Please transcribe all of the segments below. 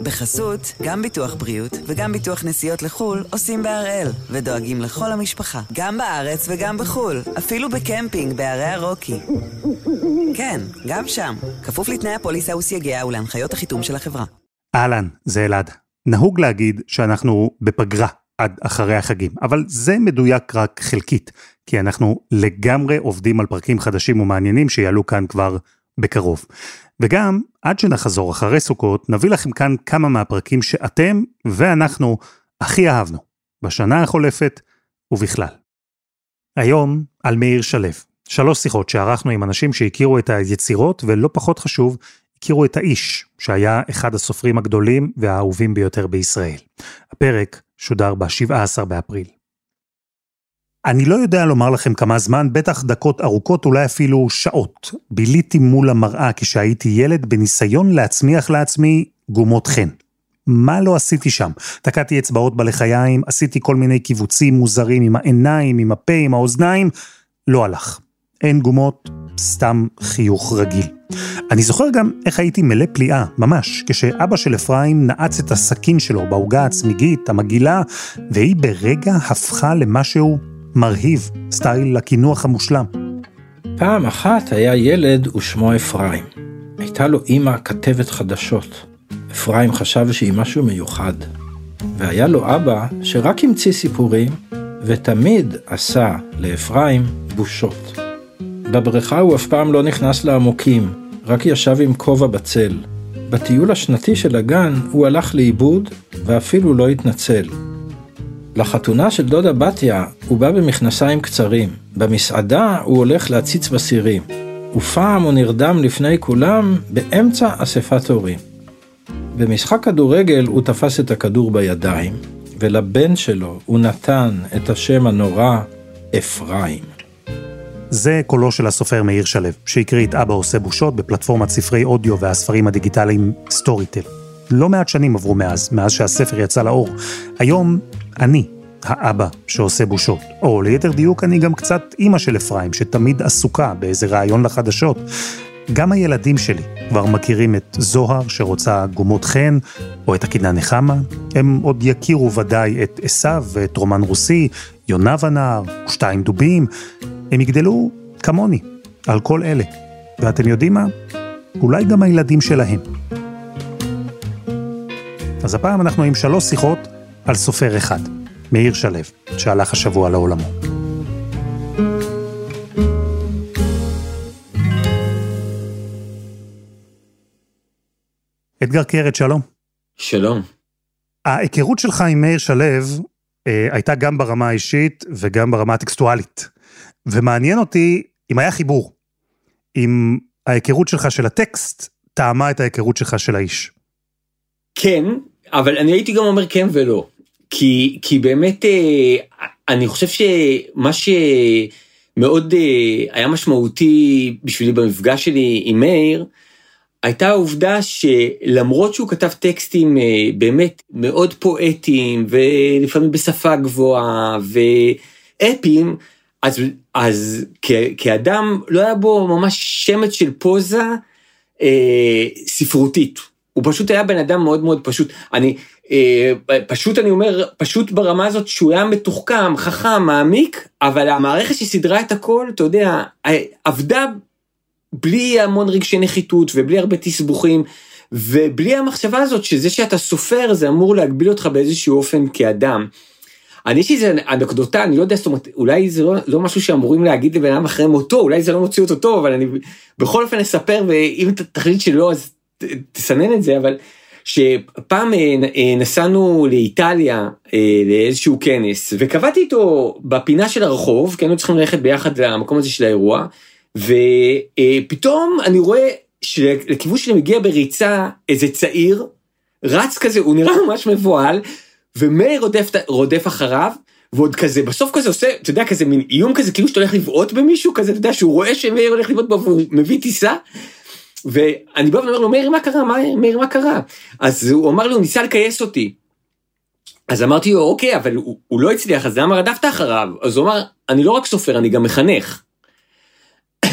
בחסות, גם ביטוח בריאות וגם ביטוח נסיעות לחו"ל עושים בהראל, ודואגים לכל המשפחה, גם בארץ וגם בחו"ל, אפילו בקמפינג בערי הרוקי. כן, גם שם, כפוף לתנאי הפוליסה וסייגיה ולהנחיות החיתום של החברה. אהלן, זה אלעד. נהוג להגיד שאנחנו בפגרה עד אחרי החגים, אבל זה מדויק רק חלקית, כי אנחנו לגמרי עובדים על פרקים חדשים ומעניינים שיעלו כאן כבר בקרוב. וגם, עד שנחזור אחרי סוכות, נביא לכם כאן כמה מהפרקים שאתם ואנחנו הכי אהבנו, בשנה החולפת ובכלל. היום על מאיר שלו, שלוש שיחות שערכנו עם אנשים שהכירו את היצירות, ולא פחות חשוב, הכירו את האיש, שהיה אחד הסופרים הגדולים והאהובים ביותר בישראל. הפרק שודר ב-17 באפריל. אני לא יודע לומר לכם כמה זמן, בטח דקות ארוכות, אולי אפילו שעות. ביליתי מול המראה כשהייתי ילד בניסיון להצמיח לעצמי גומות חן. מה לא עשיתי שם? תקעתי אצבעות בלחיים, עשיתי כל מיני קיבוצים מוזרים עם העיניים, עם הפה, עם האוזניים, לא הלך. אין גומות, סתם חיוך רגיל. אני זוכר גם איך הייתי מלא פליאה, ממש, כשאבא של אפרים נעץ את הסכין שלו בעוגה הצמיגית, המגעילה, והיא ברגע הפכה למשהו מרהיב, סטייל הקינוח המושלם. פעם אחת היה ילד ושמו אפרים. הייתה לו אימא כתבת חדשות. אפרים חשב שהיא משהו מיוחד. והיה לו אבא שרק המציא סיפורים, ותמיד עשה לאפרים בושות. בבריכה הוא אף פעם לא נכנס לעמוקים, רק ישב עם כובע בצל. בטיול השנתי של הגן הוא הלך לאיבוד ואפילו לא התנצל. לחתונה של דודה בתיה הוא בא במכנסיים קצרים, במסעדה הוא הולך להציץ בסירים, ופעם הוא נרדם לפני כולם באמצע אספת הורים. במשחק כדורגל הוא תפס את הכדור בידיים, ולבן שלו הוא נתן את השם הנורא אפרים. זה קולו של הסופר מאיר שלו, שהקריא את אבא עושה בושות בפלטפורמת ספרי אודיו והספרים הדיגיטליים סטוריטל. לא מעט שנים עברו מאז, מאז שהספר יצא לאור. היום אני האבא שעושה בושות. או ליתר דיוק, אני גם קצת אימא של אפרים, שתמיד עסוקה באיזה רעיון לחדשות. גם הילדים שלי כבר מכירים את זוהר שרוצה גומות חן, או את הקינה נחמה. הם עוד יכירו ודאי את עשיו ואת רומן רוסי, יונה הנער, ושתיים דובים. הם יגדלו כמוני, על כל אלה. ואתם יודעים מה? אולי גם הילדים שלהם. אז הפעם אנחנו עם שלוש שיחות על סופר אחד, מאיר שלו, שהלך השבוע לעולמו. אדגר קרת, שלום. שלום. ההיכרות שלך עם מאיר שלו אה, הייתה גם ברמה האישית וגם ברמה הטקסטואלית. ומעניין אותי אם היה חיבור, אם ההיכרות שלך של הטקסט טעמה את ההיכרות שלך של האיש. כן, אבל אני הייתי גם אומר כן ולא. כי, כי באמת אה, אני חושב שמה שמאוד אה, היה משמעותי בשבילי במפגש שלי עם מאיר, הייתה העובדה שלמרות שהוא כתב טקסטים אה, באמת מאוד פואטיים ולפעמים בשפה גבוהה ואפיים, אז, אז כ, כאדם לא היה בו ממש שמץ של פוזה אה, ספרותית. הוא פשוט היה בן אדם מאוד מאוד פשוט. אני, אה, פשוט אני אומר, פשוט ברמה הזאת שהוא היה מתוחכם, חכם, מעמיק, אבל המערכת שסידרה את הכל, אתה יודע, אה, עבדה בלי המון רגשי נחיתות ובלי הרבה תסבוכים. ובלי המחשבה הזאת שזה שאתה סופר זה אמור להגביל אותך באיזשהו אופן כאדם. אני יש לי איזה אנקדוטה, אני לא יודע, זאת אומרת, אולי זה לא, לא משהו שאמורים להגיד לבן אדם אחרי מותו, אולי זה לא מוציא אותו טוב, אבל אני בכל אופן אספר, ואם תחליט שלא, אז תסנן את זה, אבל שפעם אה, אה, נסענו לאיטליה אה, לאיזשהו כנס, וקבעתי איתו בפינה של הרחוב, כי היינו צריכים ללכת ביחד למקום הזה של האירוע, ופתאום אני רואה שלכיוון שלי מגיע בריצה איזה צעיר, רץ כזה, הוא נראה ממש מבוהל, ומאיר רודף, רודף אחריו, ועוד כזה, בסוף כזה עושה, אתה יודע, כזה מין איום כזה, כאילו שאתה הולך לבעוט במישהו, כזה, אתה יודע, שהוא רואה שמאיר הולך לבעוט בו והוא מביא טיסה. ואני בא ואומר לו, מאיר, מה קרה? מאיר, מה קרה? אז הוא אמר לי, הוא ניסה לכייס אותי. אז אמרתי לו, אוקיי, אבל הוא, הוא לא הצליח, אז למה רדפת אחריו? אז הוא אמר, אני לא רק סופר, אני גם מחנך.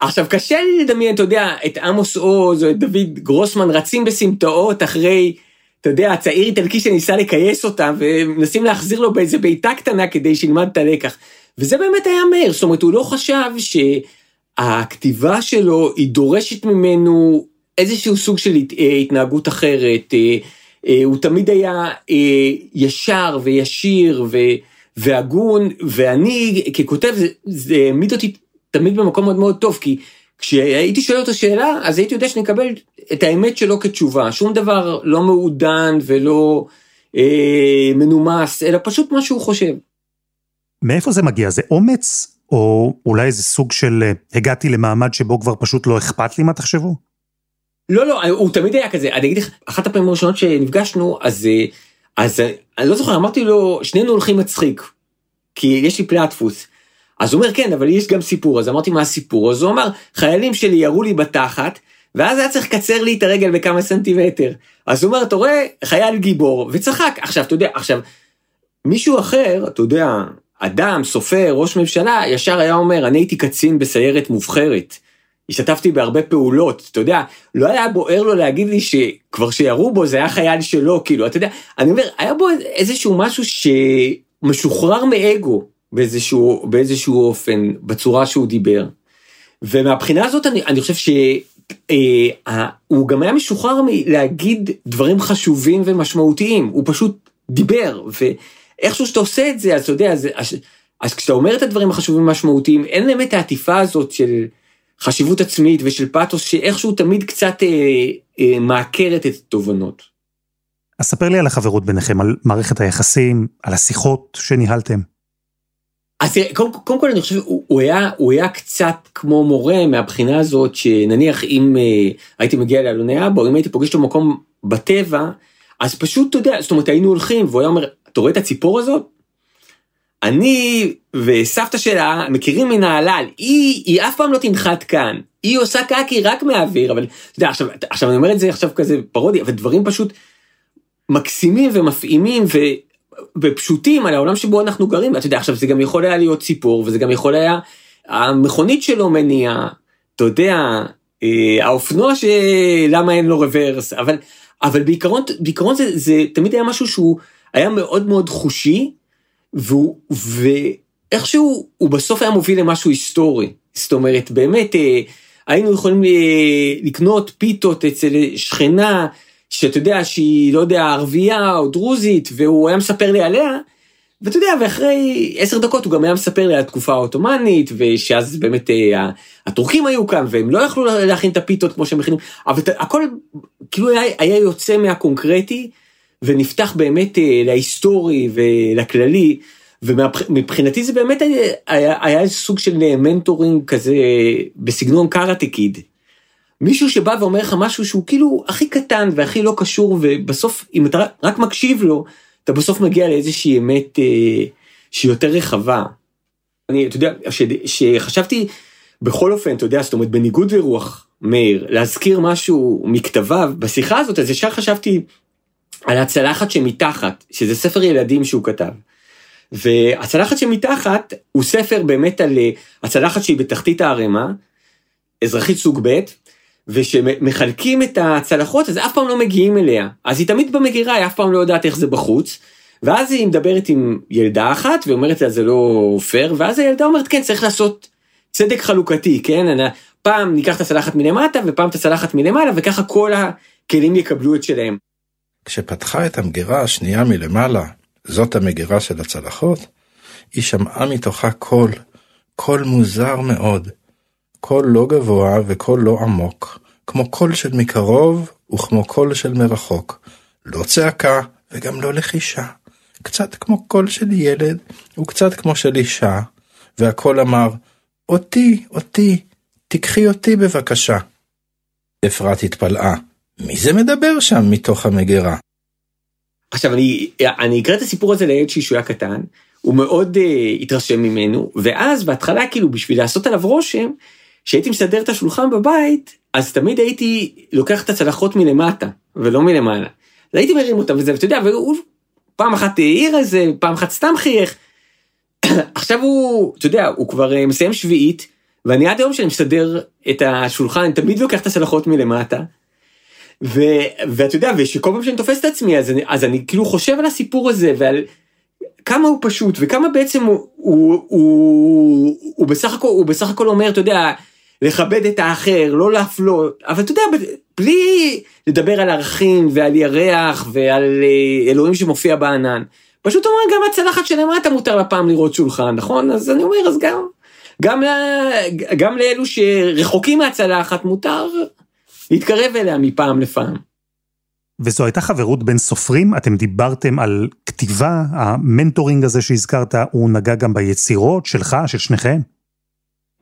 עכשיו, קשה לי לדמיין, אתה יודע, את עמוס עוז או את דוד גרוסמן רצים בסמטאות אחרי אתה יודע, צעיר איטלקי שניסה לכייס אותם, ומנסים להחזיר לו באיזה בעיטה קטנה כדי שילמד את הלקח. וזה באמת היה מאיר, זאת אומרת, הוא לא חשב שהכתיבה שלו, היא דורשת ממנו איזשהו סוג של אה, התנהגות אחרת. אה, אה, הוא תמיד היה ישר וישיר והגון, ואני ככותב, זה העמיד אותי תמיד במקום מאוד מאוד טוב, כי כשהייתי שואל אותו שאלה, אז הייתי יודע שאני אקבל את האמת שלו כתשובה. שום דבר לא מעודן ולא אה, מנומס, אלא פשוט מה שהוא חושב. מאיפה זה מגיע? זה אומץ? או אולי איזה סוג של אה, הגעתי למעמד שבו כבר פשוט לא אכפת לי מה תחשבו? לא, לא, הוא תמיד היה כזה. אני אגיד לך, אחת הפעמים הראשונות שנפגשנו, אז, אה, אז אה, אני לא זוכר, אמרתי לו, שנינו הולכים מצחיק. כי יש לי פלטפוס. אז הוא אומר, כן, אבל יש גם סיפור. אז אמרתי, מה הסיפור? אז הוא אמר, חיילים שלי ירו לי בתחת, ואז היה צריך לקצר לי את הרגל בכמה סנטימטר. אז הוא אומר, אתה רואה, חייל גיבור, וצחק. עכשיו, אתה יודע, עכשיו, מישהו אחר, אתה יודע, אדם, סופר, ראש ממשלה, ישר היה אומר, אני הייתי קצין בסיירת מובחרת. השתתפתי בהרבה פעולות, אתה יודע, לא היה בוער לו להגיד לי שכבר שירו בו זה היה חייל שלו, כאילו, אתה יודע, אני אומר, היה בו איזשהו משהו שמשוחרר מאגו באיזשהו, באיזשהו אופן, בצורה שהוא דיבר. ומהבחינה הזאת אני, אני חושב שהוא אה, גם היה משוחרר מלהגיד דברים חשובים ומשמעותיים, הוא פשוט דיבר, ואיכשהו שאתה עושה את זה, אז אתה יודע, אז, אז, אז כשאתה אומר את הדברים החשובים ומשמעותיים, אין את העטיפה הזאת של חשיבות עצמית ושל פאתוס, שאיכשהו תמיד קצת אה, אה, מעקרת את התובנות. אז ספר לי על החברות ביניכם, על מערכת היחסים, על השיחות שניהלתם. אז תראה, קודם, קודם כל אני חושב, הוא, הוא, היה, הוא היה קצת כמו מורה מהבחינה הזאת, שנניח אם אה, הייתי מגיע לאלוני אבא, או אם הייתי פוגש אותו במקום בטבע, אז פשוט, אתה יודע, זאת אומרת, היינו הולכים, והוא היה אומר, אתה רואה את הציפור הזאת? אני וסבתא שלה מכירים מנהלל, היא, היא אף פעם לא תנחת כאן, היא עושה קקי רק מהאוויר, אבל אתה יודע, עכשיו, עכשיו אני אומר את זה עכשיו כזה פרודי, אבל דברים פשוט מקסימים ומפעימים, ו... ופשוטים על העולם שבו אנחנו גרים, ואתה יודע, עכשיו זה גם יכול היה להיות סיפור, וזה גם יכול היה, המכונית שלו מניע, אתה יודע, אה, האופנוע שלמה אין לו רוורס, אבל, אבל בעיקרון, בעיקרון זה, זה תמיד היה משהו שהוא היה מאוד מאוד חושי, והוא, ואיכשהו הוא בסוף היה מוביל למשהו היסטורי. זאת אומרת, באמת, אה, היינו יכולים אה, לקנות פיתות אצל שכנה, שאתה יודע שהיא, לא יודע, ערבייה או דרוזית, והוא היה מספר לי עליה, ואתה יודע, ואחרי עשר דקות הוא גם היה מספר לי על התקופה העות'מאנית, ושאז באמת אה, הטורקים היו כאן, והם לא יכלו להכין את הפיתות כמו שהם מכינים, אבל הכל כאילו היה, היה יוצא מהקונקרטי, ונפתח באמת אה, להיסטורי ולכללי, ומבחינתי זה באמת היה, היה, היה סוג של מנטורינג כזה בסגנון קראטה קיד. מישהו שבא ואומר לך משהו שהוא כאילו הכי קטן והכי לא קשור, ובסוף, אם אתה רק מקשיב לו, אתה בסוף מגיע לאיזושהי אמת אה, שהיא יותר רחבה. אני, אתה יודע, שחשבתי, בכל אופן, אתה יודע, זאת אומרת, בניגוד לרוח מאיר, להזכיר משהו מכתביו, בשיחה הזאת, אז ישר חשבתי על הצלחת שמתחת, שזה ספר ילדים שהוא כתב. והצלחת שמתחת הוא ספר באמת על אה, הצלחת שהיא בתחתית הערימה, אזרחית סוג ב', ושמחלקים את הצלחות אז אף פעם לא מגיעים אליה. אז היא תמיד במגירה, היא אף פעם לא יודעת איך זה בחוץ. ואז היא מדברת עם ילדה אחת ואומרת לה זה לא פייר, ואז הילדה אומרת כן צריך לעשות צדק חלוקתי, כן? אני, פעם ניקח את הצלחת מלמטה ופעם את הצלחת מלמעלה וככה כל הכלים יקבלו את שלהם. כשפתחה את המגירה השנייה מלמעלה, זאת המגירה של הצלחות, היא שמעה מתוכה קול, קול מוזר מאוד. קול לא גבוה וקול לא עמוק, כמו קול של מקרוב וכמו קול של מרחוק. לא צעקה וגם לא לחישה. קצת כמו קול של ילד וקצת כמו של אישה, והקול אמר, אותי, אותי, תיקחי אותי בבקשה. אפרת התפלאה, מי זה מדבר שם מתוך המגירה? עכשיו אני, אני אקרא את הסיפור הזה לילד שהוא היה קטן, הוא מאוד uh, התרשם ממנו, ואז בהתחלה כאילו בשביל לעשות עליו רושם, כשהייתי מסדר את השולחן בבית, אז תמיד הייתי לוקח את הצלחות מלמטה, ולא מלמעלה. אז הייתי מרים אותם וזה, ואתה יודע, והוא פעם אחת העיר איזה, פעם אחת סתם חייך. עכשיו הוא, אתה יודע, הוא כבר אה, מסיים שביעית, ואני עד היום שאני מסדר את השולחן, אני תמיד לוקח את הצלחות מלמטה. ואתה יודע, ושכל פעם שאני תופס את עצמי, אז אני, אז אני כאילו חושב על הסיפור הזה ועל כמה הוא פשוט וכמה בעצם הוא, הוא, הוא, הוא, בסך הכל, הוא בסך הכל אומר, אתה יודע, לכבד את האחר, לא להפלות, אבל אתה יודע, בלי לדבר על ערכים ועל ירח ועל אה, אלוהים שמופיע בענן. פשוט אומר גם הצלחת שלמטה מותר לה פעם לראות שולחן, נכון? אז אני אומר, אז גם, גם, גם לאלו שרחוקים מהצלחת מותר להתקרב אליה מפעם לפעם. וזו הייתה חברות בין סופרים? אתם דיברתם על כתיבה, המנטורינג הזה שהזכרת, הוא נגע גם ביצירות שלך, של שניכם?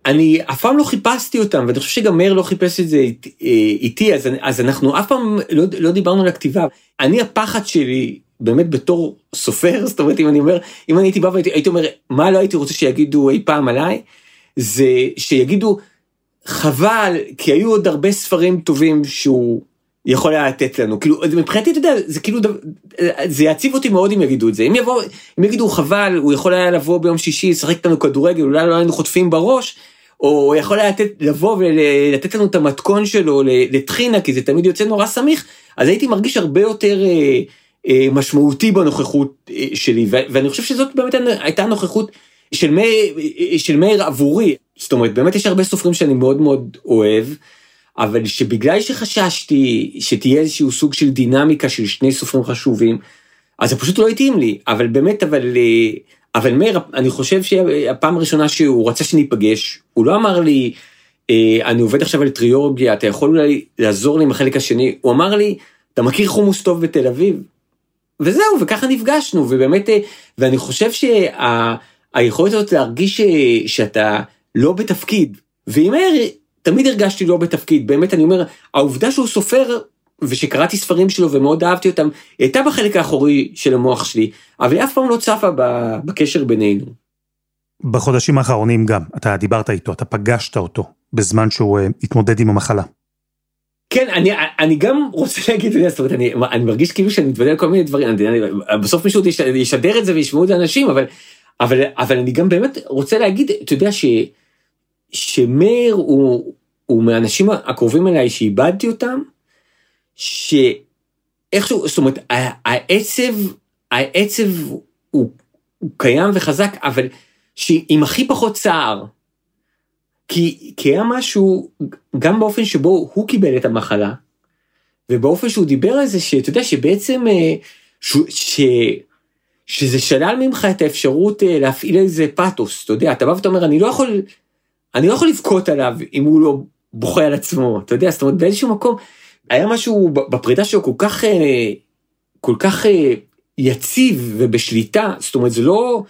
אני אף פעם לא חיפשתי אותם, ואני חושב שגם מאיר לא חיפש את זה אה, איתי, אז, אז אנחנו אף פעם לא, לא דיברנו על הכתיבה. אני, הפחד שלי, באמת בתור סופר, זאת אומרת, אם אני אומר, אם אני הייתי בא והייתי אומר, מה לא הייתי רוצה שיגידו אי פעם עליי, זה שיגידו, חבל, כי היו עוד הרבה ספרים טובים שהוא יכול היה לתת לנו. כאילו, מבחינתי, אתה יודע, זה כאילו, זה יעציב אותי מאוד אם יגידו את זה. אם יבוא, אם יגידו, חבל, הוא יכול היה לבוא ביום שישי, לשחק איתנו כדורגל, אולי לא היינו חוטפים בראש, או הוא יכול היה לתת, לבוא ולתת לנו את המתכון שלו לטחינה, כי זה תמיד יוצא נורא סמיך, אז הייתי מרגיש הרבה יותר אה, אה, משמעותי בנוכחות אה, שלי, ואני חושב שזאת באמת הייתה נוכחות של מאיר, של מאיר עבורי. זאת אומרת, באמת יש הרבה סופרים שאני מאוד מאוד אוהב, אבל שבגלל שחששתי שתהיה איזשהו סוג של דינמיקה של שני סופרים חשובים, אז זה פשוט לא התאים לי, אבל באמת, אבל... אבל מאיר, אני חושב שהפעם הראשונה שהוא רצה שניפגש, הוא לא אמר לי, אה, אני עובד עכשיו על טריורגיה, אתה יכול אולי לעזור לי עם החלק השני, הוא אמר לי, אתה מכיר חומוס טוב בתל אביב? וזהו, וככה נפגשנו, ובאמת, אה, ואני חושב שהיכולת הזאת להרגיש ש, אה, שאתה לא בתפקיד, ועם מאיר, תמיד הרגשתי לא בתפקיד, באמת, אני אומר, העובדה שהוא סופר ושקראתי ספרים שלו ומאוד אהבתי אותם, הייתה בחלק האחורי של המוח שלי, אבל היא אף פעם לא צפה בקשר בינינו. בחודשים האחרונים גם, אתה דיברת איתו, אתה פגשת אותו בזמן שהוא uh, התמודד עם המחלה. כן, אני, אני גם רוצה להגיד, זאת אומרת, אני, אני מרגיש כאילו שאני מתוודע על כל מיני דברים, אני, אני, בסוף מישהו ישדר את זה וישמעו את זה אנשים, אבל, אבל, אבל אני גם באמת רוצה להגיד, אתה יודע ש, שמאיר הוא, הוא מהאנשים הקרובים אליי שאיבדתי אותם, שאיכשהו, זאת אומרת, העצב, העצב הוא, הוא קיים וחזק, אבל שעם הכי פחות צער. כי, כי היה משהו, גם באופן שבו הוא קיבל את המחלה, ובאופן שהוא דיבר על זה, שאתה יודע שבעצם, אה, ש, ש, שזה שלל ממך את האפשרות אה, להפעיל איזה פאתוס, אתה יודע, אתה בא ואתה אומר, אני לא יכול, אני לא יכול לבכות עליו אם הוא לא בוכה על עצמו, אתה יודע, זאת אומרת, באיזשהו מקום, היה משהו בפרידה שלו כל כך, אה, כל כך אה, יציב ובשליטה, זאת אומרת זה לא,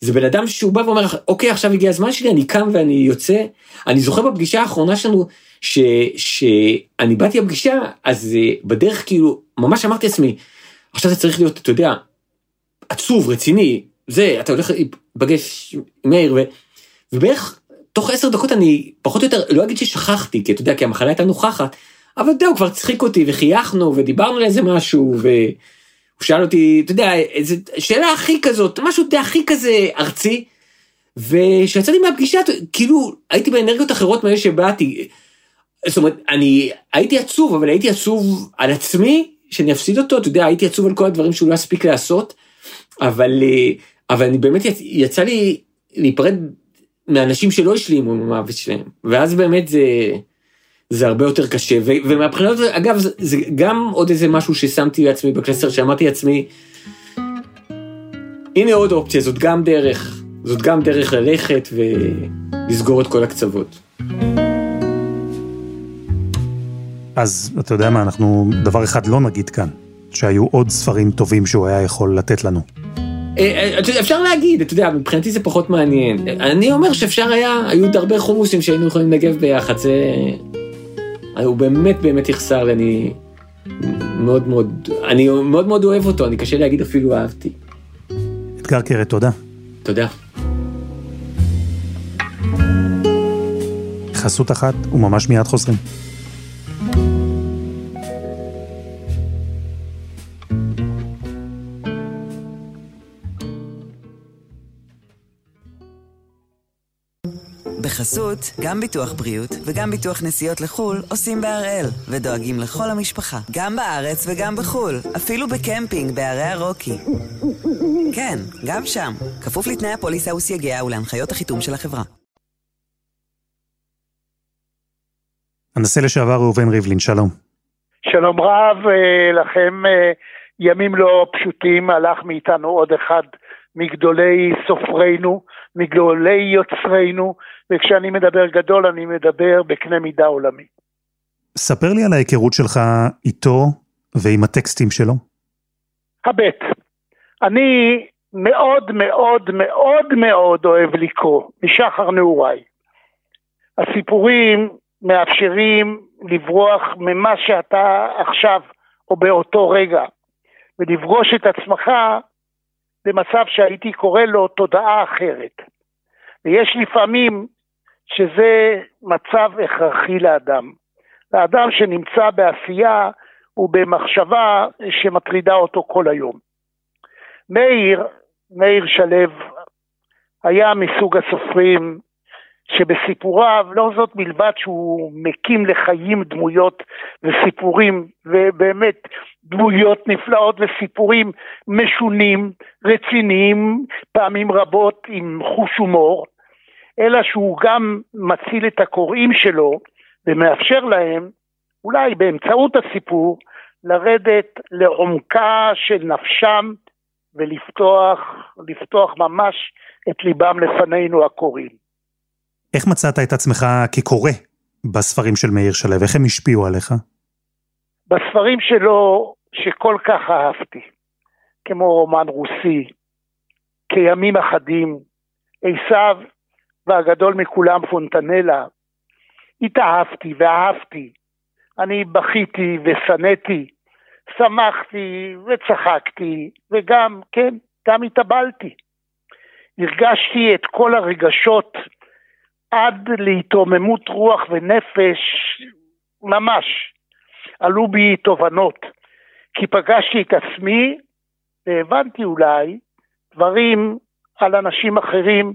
זה בן אדם שהוא בא ואומר אוקיי עכשיו הגיע הזמן שלי אני קם ואני יוצא. אני זוכר בפגישה האחרונה שלנו שאני באתי לפגישה אז אה, בדרך כאילו ממש אמרתי לעצמי עכשיו זה צריך להיות אתה יודע עצוב רציני זה אתה הולך להיפגש עם מאיר ובערך תוך עשר דקות אני פחות או יותר לא אגיד ששכחתי כי אתה יודע כי המחלה הייתה נוכחת אבל זהו, כבר צחיק אותי וחייכנו ודיברנו על איזה משהו והוא שאל אותי, אתה יודע, איזה שאלה הכי כזאת, משהו די הכי כזה ארצי. וכשיצאתי מהפגישה, כאילו הייתי באנרגיות אחרות מאלה שבאתי. זאת אומרת, אני הייתי עצוב, אבל הייתי עצוב על עצמי, שאני אפסיד אותו, אתה יודע, הייתי עצוב על כל הדברים שהוא לא הספיק לעשות, אבל, אבל אני באמת, יצא לי להיפרד מאנשים שלא השלימו עם המוות שלהם, ואז באמת זה... זה הרבה יותר קשה, ומהבחינה הזאת, אגב, זה, זה גם עוד איזה משהו ששמתי לעצמי בקלסר, שאמרתי לעצמי, הנה עוד אופציה, זאת גם דרך, זאת גם דרך ללכת ולסגור את כל הקצוות. אז אתה יודע מה, אנחנו דבר אחד לא נגיד כאן, שהיו עוד ספרים טובים שהוא היה יכול לתת לנו. אה, אה, אפשר להגיד, אתה יודע, מבחינתי זה פחות מעניין. אני אומר שאפשר היה, היו עוד הרבה חומוסים שהיינו יכולים לנגב ביחד, זה... הוא באמת באמת יחסר לי, אני מאוד מאוד, אני מאוד מאוד אוהב אותו, אני קשה להגיד אפילו אהבתי. אתגר קרת, תודה. תודה. חסות אחת וממש מיד חוזרים. בחסות, גם ביטוח בריאות וגם ביטוח נסיעות לחו"ל עושים בהראל, ודואגים לכל המשפחה, גם בארץ וגם בחו"ל, אפילו בקמפינג בערי הרוקי. כן, גם שם, כפוף לתנאי הפוליסה וסייגיה ולהנחיות החיתום של החברה. הנשיא לשעבר ראובן ריבלין, שלום. שלום רב אה, לכם, אה, ימים לא פשוטים, הלך מאיתנו עוד אחד מגדולי סופרינו, מגדולי יוצרינו, וכשאני מדבר גדול אני מדבר בקנה מידה עולמי. ספר לי על ההיכרות שלך איתו ועם הטקסטים שלו. הבט, אני מאוד מאוד מאוד מאוד אוהב לקרוא, משחר נעוריי. הסיפורים מאפשרים לברוח ממה שאתה עכשיו או באותו רגע, ולפגוש את עצמך במצב שהייתי קורא לו תודעה אחרת. ויש לפעמים שזה מצב הכרחי לאדם. לאדם שנמצא בעשייה ובמחשבה שמטרידה אותו כל היום. מאיר, מאיר שלו, היה מסוג הסופרים שבסיפוריו לא זאת מלבד שהוא מקים לחיים דמויות וסיפורים ובאמת דמויות נפלאות וסיפורים משונים, רציניים, פעמים רבות עם חוש הומור, אלא שהוא גם מציל את הקוראים שלו ומאפשר להם, אולי באמצעות הסיפור, לרדת לעומקה של נפשם ולפתוח, לפתוח ממש את ליבם לפנינו הקוראים. איך מצאת את עצמך כקורא בספרים של מאיר שלו? איך הם השפיעו עליך? בספרים שלו שכל כך אהבתי, כמו רומן רוסי, כימים אחדים, עשיו והגדול מכולם פונטנלה, התאהבתי ואהבתי. אני בכיתי ושנאתי, שמחתי וצחקתי, וגם, כן, גם התאבלתי. הרגשתי את כל הרגשות עד להתרוממות רוח ונפש, ממש. עלו בי תובנות, כי פגשתי את עצמי והבנתי אולי דברים על אנשים אחרים,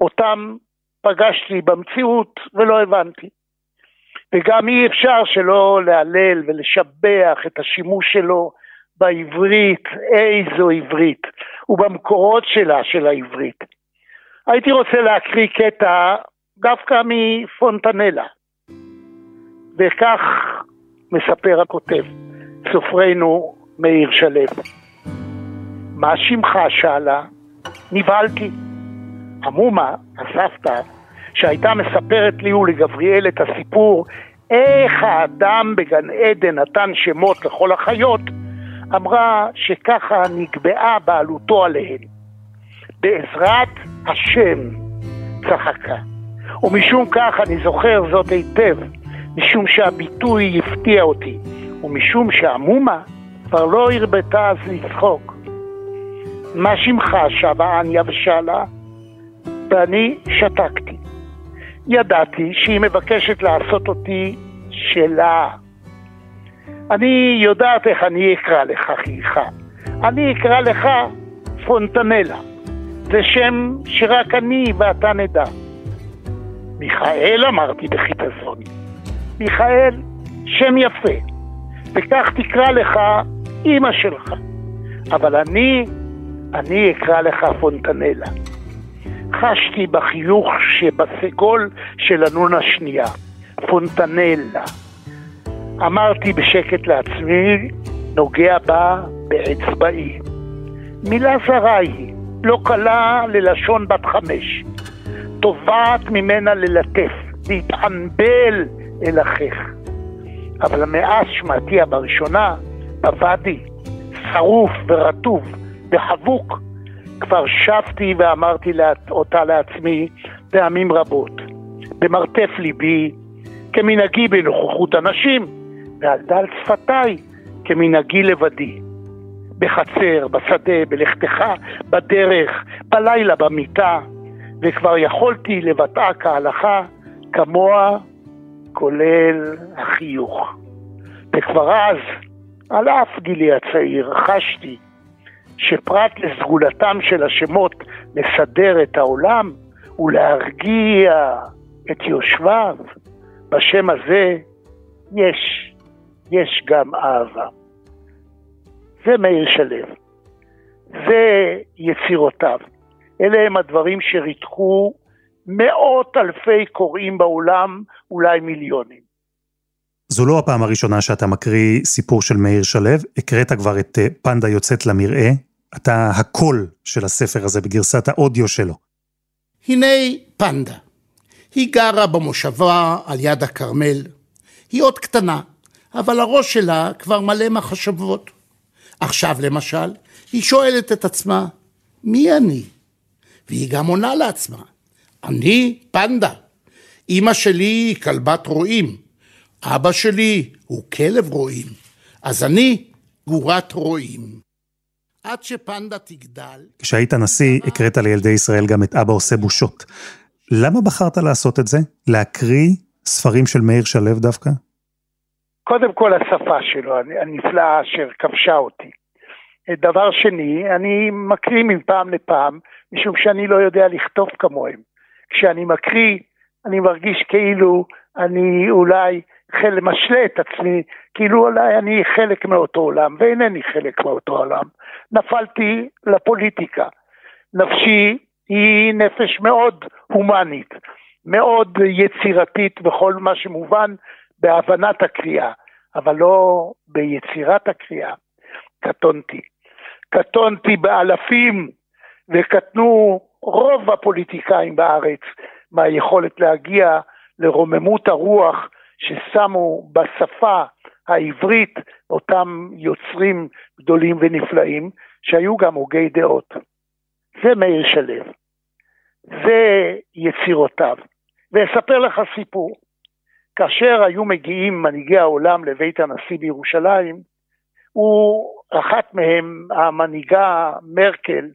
אותם פגשתי במציאות ולא הבנתי. וגם אי אפשר שלא להלל ולשבח את השימוש שלו בעברית, איזו עברית, ובמקורות שלה, של העברית. הייתי רוצה להקריא קטע דווקא מפונטנלה. וכך מספר הכותב, סופרנו מאיר שלו. מה שמך? שאלה. נבהלתי. המומה, הסבתא, שהייתה מספרת לי ולגבריאל את הסיפור איך האדם בגן עדן נתן שמות לכל החיות, אמרה שככה נקבעה בעלותו עליהן. בעזרת השם, צחקה. ומשום כך אני זוכר זאת היטב, משום שהביטוי הפתיע אותי, ומשום שהמומה כבר לא הרבתה אז לצחוק. מה שמך? שבה אניה ושאלה, ואני שתקתי. ידעתי שהיא מבקשת לעשות אותי שלה. אני יודעת איך אני אקרא לך, חייך. אני אקרא לך פונטנלה. זה שם שרק אני ואתה נדע. מיכאל אמרתי בחיפזון. מיכאל, שם יפה, וכך תקרא לך אימא שלך. אבל אני, אני אקרא לך פונטנלה. חשתי בחיוך שבסגול של הנון השנייה, פונטנלה. אמרתי בשקט לעצמי, נוגע בה באצבעי. מילה זרה היא, לא קלה ללשון בת חמש. תובעת ממנה ללטף, להתענבל אל אחיך. אבל מאז שמעתיה בראשונה, בוואדי, שרוף ורטוב וחבוק, כבר שבתי ואמרתי אותה לעצמי פעמים רבות, במרתף ליבי, כמנהגי בנוכחות אנשים, ועל דל שפתיי, כמנהגי לבדי. בחצר, בשדה, בלכתך, בדרך, בלילה במיטה, וכבר יכולתי לבטאה כהלכה כמוה, כולל החיוך. וכבר אז, על אף גילי הצעיר, חשתי שפרט לסגולתם של השמות לסדר את העולם ולהרגיע את יושביו, בשם הזה יש, יש גם אהבה. זה מאיר שלו, זה יצירותיו. אלה הם הדברים שריתחו מאות אלפי קוראים בעולם, אולי מיליונים. זו לא הפעם הראשונה שאתה מקריא סיפור של מאיר שלו, הקראת כבר את אה, פנדה יוצאת למרעה, אתה הקול של הספר הזה בגרסת האודיו שלו. הנה פנדה. היא גרה במושבה על יד הכרמל. היא עוד קטנה, אבל הראש שלה כבר מלא מחשבות. עכשיו למשל, היא שואלת את עצמה, מי אני? והיא גם עונה לעצמה, אני פנדה. אמא שלי היא כלבת רועים, אבא שלי הוא כלב רועים, אז אני גורת רועים. עד שפנדה תגדל... כשהיית נשיא, הקראת לילדי ישראל גם את אבא עושה בושות. למה בחרת לעשות את זה? להקריא ספרים של מאיר שלו דווקא? קודם כל השפה שלו הנפלאה אשר כבשה אותי. דבר שני, אני מקריא מפעם לפעם, משום שאני לא יודע לכתוב כמוהם. כשאני מקריא, אני מרגיש כאילו אני אולי חלק, משלה את עצמי, כאילו אולי אני חלק מאותו עולם, ואינני חלק מאותו עולם. נפלתי לפוליטיקה. נפשי היא נפש מאוד הומנית, מאוד יצירתית בכל מה שמובן בהבנת הקריאה, אבל לא ביצירת הקריאה. קטונתי. קטונתי באלפים וקטנו רוב הפוליטיקאים בארץ מהיכולת להגיע לרוממות הרוח ששמו בשפה העברית אותם יוצרים גדולים ונפלאים שהיו גם הוגי דעות. זה מאיר שלו, זה יצירותיו. ואספר לך סיפור. כאשר היו מגיעים מנהיגי העולם לבית הנשיא בירושלים, הוא, אחת מהם, המנהיגה מרקל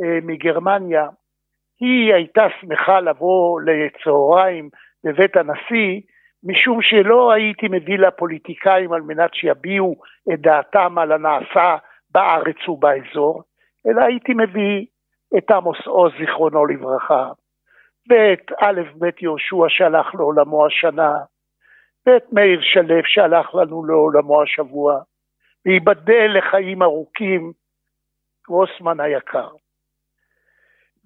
מגרמניה, היא הייתה שמחה לבוא לצהריים בבית הנשיא, משום שלא הייתי מביא לפוליטיקאים על מנת שיביעו את דעתם על הנעשה בארץ ובאזור, אלא הייתי מביא את עמוס עוז זיכרונו לברכה, ואת א' ב' יהושע שהלך לעולמו השנה, ואת מאיר שלו שהלך לנו לעולמו השבוע, וייבדל לחיים ארוכים, גרוסמן היקר.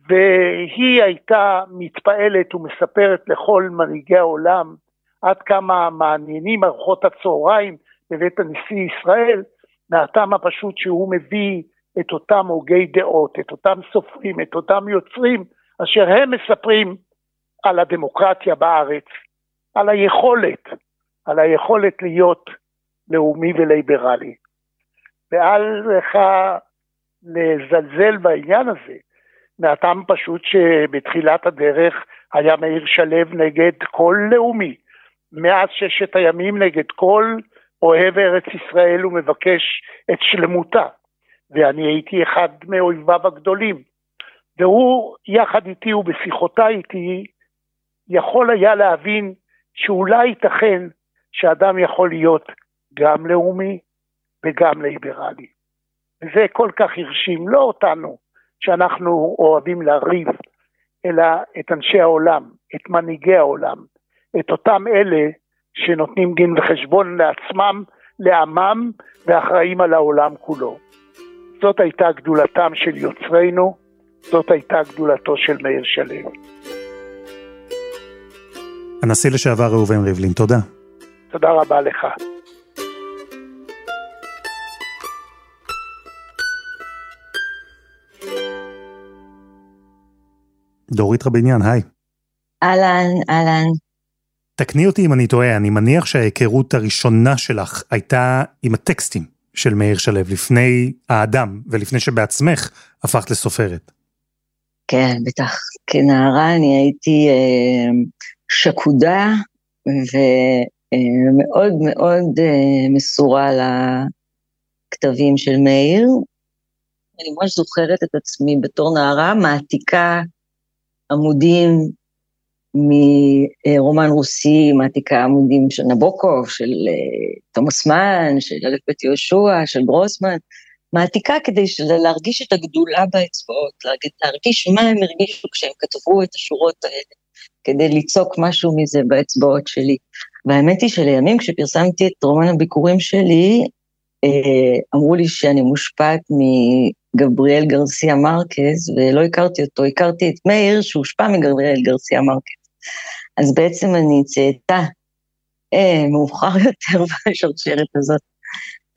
והיא הייתה מתפעלת ומספרת לכל מנהיגי העולם עד כמה מעניינים ארוחות הצהריים בבית הנשיא ישראל, מהטעם הפשוט שהוא מביא את אותם הוגי דעות, את אותם סופרים, את אותם יוצרים, אשר הם מספרים על הדמוקרטיה בארץ, על היכולת, על היכולת להיות לאומי וליברלי. ואל לך לזלזל בעניין הזה, מהטעם פשוט שבתחילת הדרך היה מאיר שלו נגד כל לאומי, מאז ששת הימים נגד כל אוהב ארץ ישראל ומבקש את שלמותה. ואני הייתי אחד מאויביו הגדולים. והוא, יחד איתי ובשיחותיי איתי, יכול היה להבין שאולי ייתכן שאדם יכול להיות גם לאומי וגם ליברלי. וזה כל כך הרשים, לא אותנו, שאנחנו אוהבים לריב, אלא את אנשי העולם, את מנהיגי העולם, את אותם אלה שנותנים דין וחשבון לעצמם, לעמם, ואחראים על העולם כולו. זאת הייתה גדולתם של יוצרינו, זאת הייתה גדולתו של מאיר שלו. הנשיא לשעבר ראובן ריבלין, תודה. תודה רבה לך. דורית רביניאן, היי. אהלן, אהלן. תקני אותי אם אני טועה, אני מניח שההיכרות הראשונה שלך הייתה עם הטקסטים של מאיר שלו, לפני האדם ולפני שבעצמך הפכת לסופרת. כן, בטח. כנערה אני הייתי אה, שקודה ומאוד אה, מאוד אה, מסורה לכתבים של מאיר. אני ממש זוכרת את עצמי בתור נערה מעתיקה עמודים מרומן רוסי, מעתיקה עמודים של נבוקוב, של אה, תומאס מן, של א' ב' יהושע, של גרוסמן, מעתיקה כדי להרגיש את הגדולה באצבעות, להרגיש מה הם הרגישו כשהם כתבו את השורות האלה. כדי ליצוק משהו מזה באצבעות שלי. והאמת היא שלימים כשפרסמתי את רומן הביקורים שלי, אה, אמרו לי שאני מושפעת מגבריאל גרסיה מרקז, ולא הכרתי אותו, הכרתי את מאיר שהושפע מגבריאל גרסיה מרקז. אז בעצם אני צאתה אה, מאוחר יותר בשרשרת הזאת.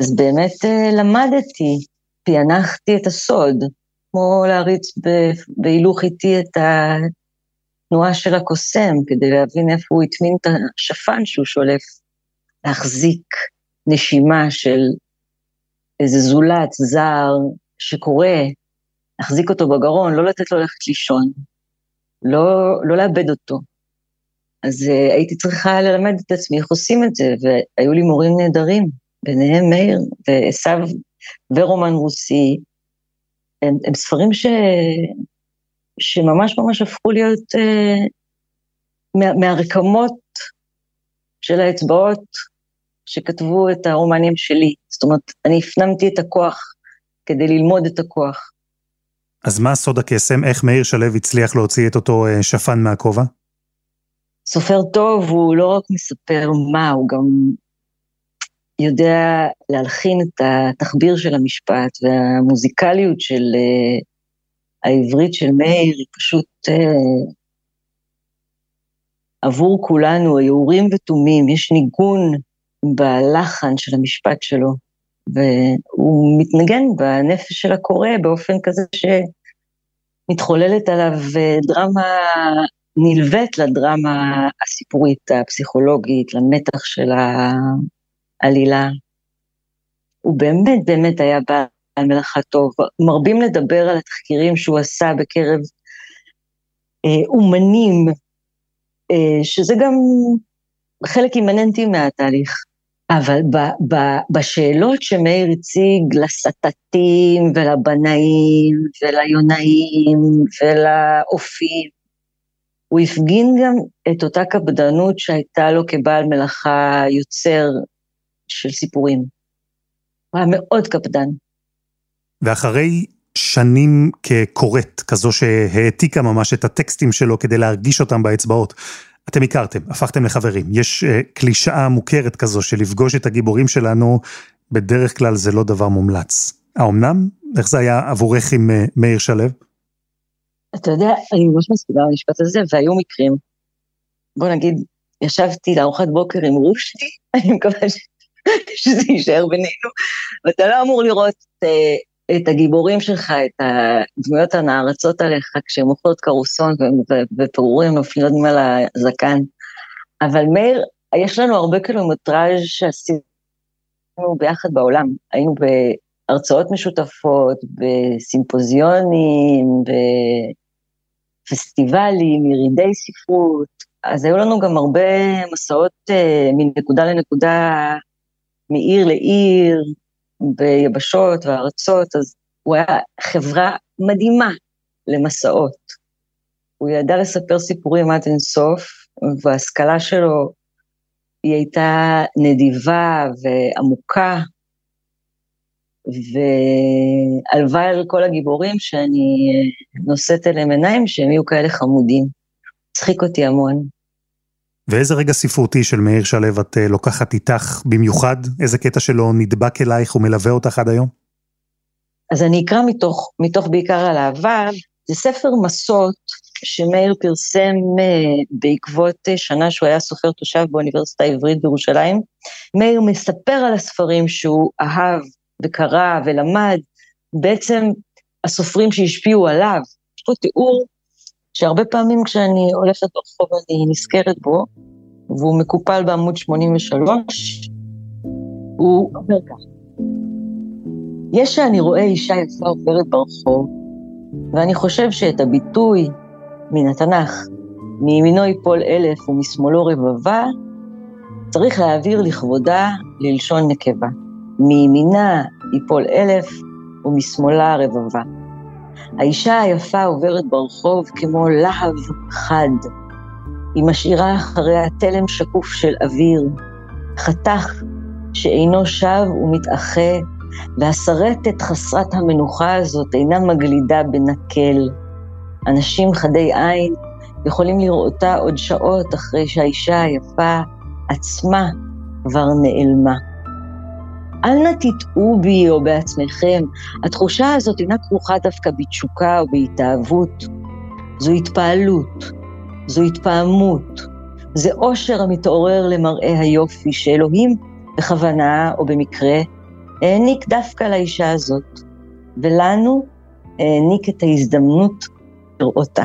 אז באמת אה, למדתי, פענחתי את הסוד, כמו להריץ בהילוך איטי את התנועה של הקוסם, כדי להבין איפה הוא הטמין את השפן שהוא שולף, להחזיק נשימה של איזה זולת זר שקורא, להחזיק אותו בגרון, לא לתת לו ללכת לישון, לא, לא לאבד אותו. אז uh, הייתי צריכה ללמד את עצמי איך עושים את זה, והיו לי מורים נהדרים, ביניהם מאיר ועשו ורומן רוסי, הם, הם ספרים ש, שממש ממש הפכו להיות uh, מה, מהרקמות של האצבעות שכתבו את הרומנים שלי. זאת אומרת, אני הפנמתי את הכוח כדי ללמוד את הכוח. אז מה סוד הקסם? איך מאיר שלו הצליח להוציא את אותו אה, שפן מהכובע? סופר טוב הוא לא רק מספר מה, הוא גם יודע להלחין את התחביר של המשפט והמוזיקליות של uh, העברית של מאיר היא פשוט uh, עבור כולנו, היעורים ותומים, יש ניגון בלחן של המשפט שלו, והוא מתנגן בנפש של הקורא באופן כזה שמתחוללת עליו אה, דרמה נלווית לדרמה הסיפורית, הפסיכולוגית, למתח של העלילה. הוא באמת באמת היה בעל מלאכה טוב. מרבים לדבר על התחקירים שהוא עשה בקרב אה, אומנים, אה, שזה גם חלק אימננטי מהתהליך. אבל ב, ב, בשאלות שמאיר הציג לסטטים ולבנאים וליונאים ולאופים, הוא הפגין גם את אותה קפדנות שהייתה לו כבעל מלאכה יוצר של סיפורים. הוא היה מאוד קפדן. ואחרי שנים כקוראת, כזו שהעתיקה ממש את הטקסטים שלו כדי להרגיש אותם באצבעות, אתם הכרתם, הפכתם לחברים. יש uh, קלישאה מוכרת כזו של לפגוש את הגיבורים שלנו, בדרך כלל זה לא דבר מומלץ. האמנם? איך זה היה עבורך עם uh, מאיר שלו? אתה יודע, אני ממש מסכימה במשפט הזה, והיו מקרים. בוא נגיד, ישבתי לארוחת בוקר עם רושדי, אני מקווה ש... שזה יישאר בינינו, ואתה לא אמור לראות uh, את הגיבורים שלך, את הדמויות הנערצות עליך, כשהן אוכלות קרוסון ופירורים נופלים על הזקן. אבל מאיר, יש לנו הרבה קילומטראז' שעשינו ביחד בעולם. היינו בהרצאות משותפות, בסימפוזיונים, בפסטיבלים, ירידי ספרות, אז היו לנו גם הרבה מסעות uh, מנקודה לנקודה, מעיר לעיר, ביבשות וארצות, אז הוא היה חברה מדהימה למסעות. הוא ידע לספר סיפורים עד אינסוף, וההשכלה שלו היא הייתה נדיבה ועמוקה, והלוואי על כל הגיבורים שאני נושאת אליהם עיניים, שהם יהיו כאלה חמודים. הצחיק אותי המון. ואיזה רגע ספרותי של מאיר שלו את אה, לוקחת איתך במיוחד? איזה קטע שלו נדבק אלייך ומלווה אותך עד היום? אז אני אקרא מתוך, מתוך בעיקר על אהבה, זה ספר מסות שמאיר פרסם uh, בעקבות uh, שנה שהוא היה סופר תושב באוניברסיטה העברית בירושלים. מאיר מספר על הספרים שהוא אהב וקרא ולמד, בעצם הסופרים שהשפיעו עליו. יש פה תיאור שהרבה פעמים כשאני הולכת ברחוב אני נזכרת בו, והוא מקופל בעמוד 83, הוא אומר כך: יש שאני רואה אישה יפה עוברת ברחוב, ואני חושב שאת הביטוי מן התנ"ך, מימינו יפול אלף ומשמאלו רבבה, צריך להעביר לכבודה ללשון נקבה. מימינה יפול אלף ומשמאלה רבבה. האישה היפה עוברת ברחוב כמו להב חד. היא משאירה אחריה תלם שקוף של אוויר, חתך שאינו שב ומתאחה, והשרטת חסרת המנוחה הזאת אינה מגלידה בנקל. אנשים חדי עין יכולים לראותה עוד שעות אחרי שהאישה היפה עצמה כבר נעלמה. אל נא תטעו בי או בעצמכם, התחושה הזאת אינה כרוכה דווקא בתשוקה או בהתאהבות. זו התפעלות, זו התפעמות, זה אושר המתעורר למראה היופי שאלוהים בכוונה או במקרה העניק דווקא לאישה הזאת, ולנו העניק את ההזדמנות לראותה.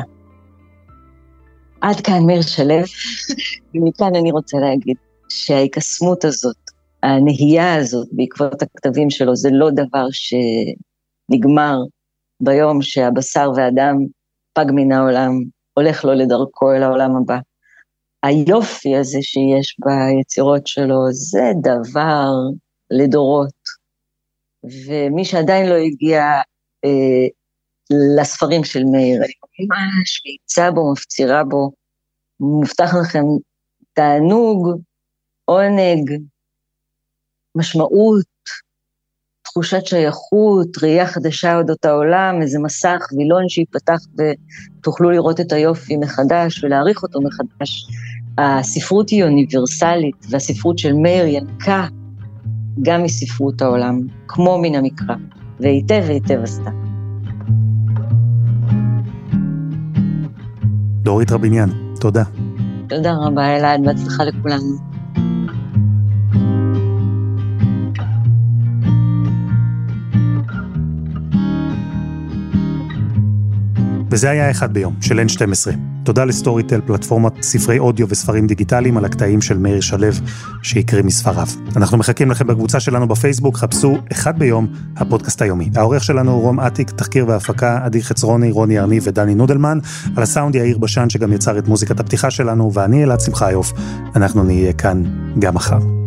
עד כאן מאיר שלו, ומכאן אני רוצה להגיד שההיקסמות הזאת, הנהייה הזאת בעקבות הכתבים שלו, זה לא דבר שנגמר ביום שהבשר והדם פג מן העולם, הולך לו לדרכו אל העולם הבא. היופי הזה שיש ביצירות שלו, זה דבר לדורות. ומי שעדיין לא הגיע אה, לספרים של מאיר, אני ממש מאיצה בו, מפצירה בו, מובטח לכם תענוג, עונג, משמעות, תחושת שייכות, ראייה חדשה אודות העולם, איזה מסך, וילון שיפתח ותוכלו לראות את היופי מחדש ולהעריך אותו מחדש. הספרות היא אוניברסלית, והספרות של מאיר ינקה גם מספרות העולם, כמו מן המקרא, והיטב היטב עשתה. דורית רביניאן, תודה. תודה רבה, אלעד, בהצלחה לכולנו. וזה היה אחד ביום, של N12. תודה לסטוריטל, פלטפורמת ספרי אודיו וספרים דיגיטליים על הקטעים של מאיר שלו, שהקריא מספריו. אנחנו מחכים לכם בקבוצה שלנו בפייסבוק, חפשו אחד ביום, הפודקאסט היומי. העורך שלנו הוא רום אטיק, תחקיר והפקה, עדי חצרוני, רוני ארני ודני נודלמן. על הסאונד יאיר בשן, שגם יצר את מוזיקת הפתיחה שלנו, ואני אלעד שמחיוף. אנחנו נהיה כאן גם מחר.